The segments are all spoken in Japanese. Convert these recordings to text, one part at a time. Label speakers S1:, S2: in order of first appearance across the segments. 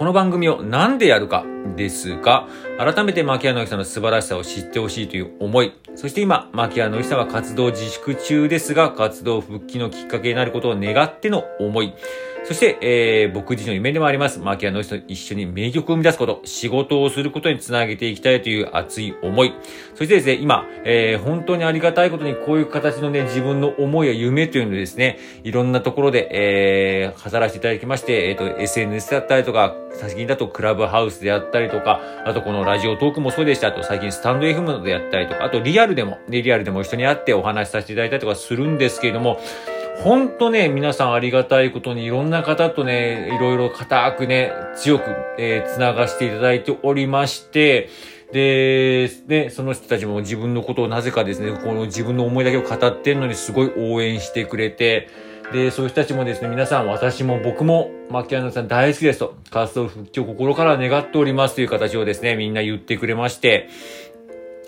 S1: この番組を何でやるかですが、改めて牧谷のりさんの素晴らしさを知ってほしいという思い、そして今、牧谷のりさんは活動自粛中ですが、活動復帰のきっかけになることを願っての思い、そして、えー、僕自身の夢でもあります、牧谷のりさんと一緒に名曲を生み出すこと、仕事をすることにつなげていきたいという熱い思い、そしてですね、今、えー、本当にありがたいことにこういう形のね、自分の思いや夢というのをですね、いろんなところで、えー、飾らせていただきまして、えっ、と、SNS だったりとか、最近だとクラブハウスであったりとか、あとこのラジオトークもそうでした。あと最近スタンド FM でやったりとか、あとリアルでも、ね、リアルでも一緒に会ってお話しさせていただいたりとかするんですけれども、ほんとね、皆さんありがたいことにいろんな方とね、いろいろ固くね、強く、えー、繋がしていただいておりまして、で、ね、その人たちも自分のことをなぜかですね、この自分の思いだけを語ってんのにすごい応援してくれて、で、そういう人たちもですね、皆さん、私も僕も、牧谷さん大好きですと、活動復帰を心から願っておりますという形をですね、みんな言ってくれまして、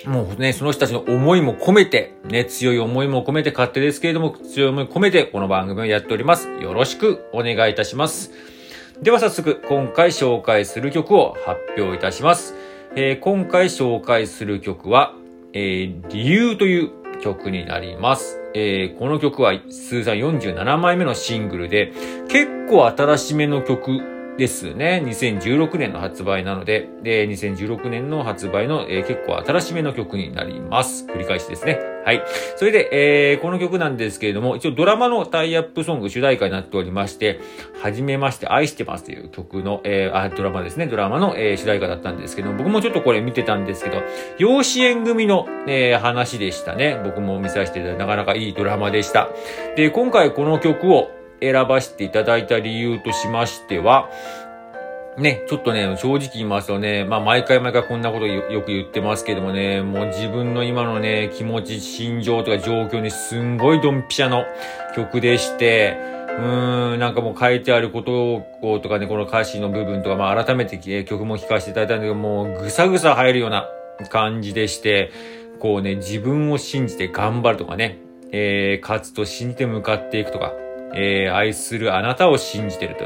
S1: もうね、その人たちの思いも込めて、ね、強い思いも込めて、勝手ですけれども、強い思い込めて、この番組をやっております。よろしくお願いいたします。では早速、今回紹介する曲を発表いたします。えー今回紹介する曲は、えー理由という曲になります。えーこの曲は通算47枚目のシングルで、結構新しめの曲ですね。2016年の発売なので、で、2016年の発売の、えー結構新しめの曲になります。繰り返しですね。はい。それで、えーこの曲なんですけれども、一応ドラマのタイアップソング主題歌になっておりまして、はじめまして愛してますという曲の、えーあ、ドラマですね。ドラマの、えー主題歌だったんですけど、僕もちょっとこれ見てたんですけど、養子縁組の、えー話でしたね。僕も見させていただいて、なかなかいいドラマでした。で、今回この曲を選ばせていただいた理由としましては、ね、ちょっとね、正直言いますとね、まあ毎回毎回こんなことよく言ってますけどもね、もう自分の今のね、気持ち、心情とか状況にすんごいドンピシャの曲でして、うーん、なんかもう書いてあることをとかね、この歌詞の部分とか、まあ改めて曲も聴かせていただいたんだけど、もうぐさぐさ入るような感じでして、こうね、自分を信じて頑張るとかね、えー、勝つと信じて向かっていくとか、えー、愛するあなたを信じてると。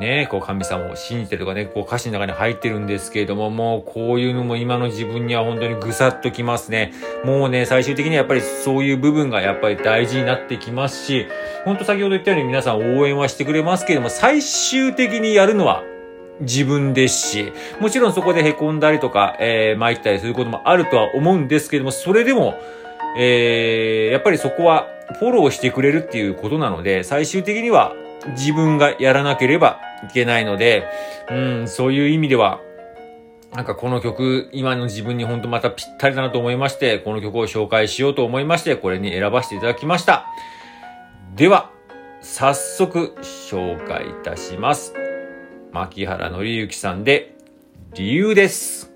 S1: ね、こう神様を信じてとかね、こう歌詞の中に入ってるんですけれども、もうこういうのも今の自分には本当にぐさっときますね。もうね、最終的にはやっぱりそういう部分がやっぱり大事になってきますし、本当先ほど言ったように皆さん応援はしてくれますけれども、最終的にやるのは自分ですし、もちろんそこで凹んだりとか、えー、参ったりすることもあるとは思うんですけれども、それでも、えー、やっぱりそこはフォローしてくれるっていうことなので、最終的には自分がやらなければいけないので、うん、そういう意味では、なんかこの曲、今の自分に本当またぴったりだなと思いまして、この曲を紹介しようと思いまして、これに選ばせていただきました。では、早速紹介いたします。牧原紀之さんで、理由です。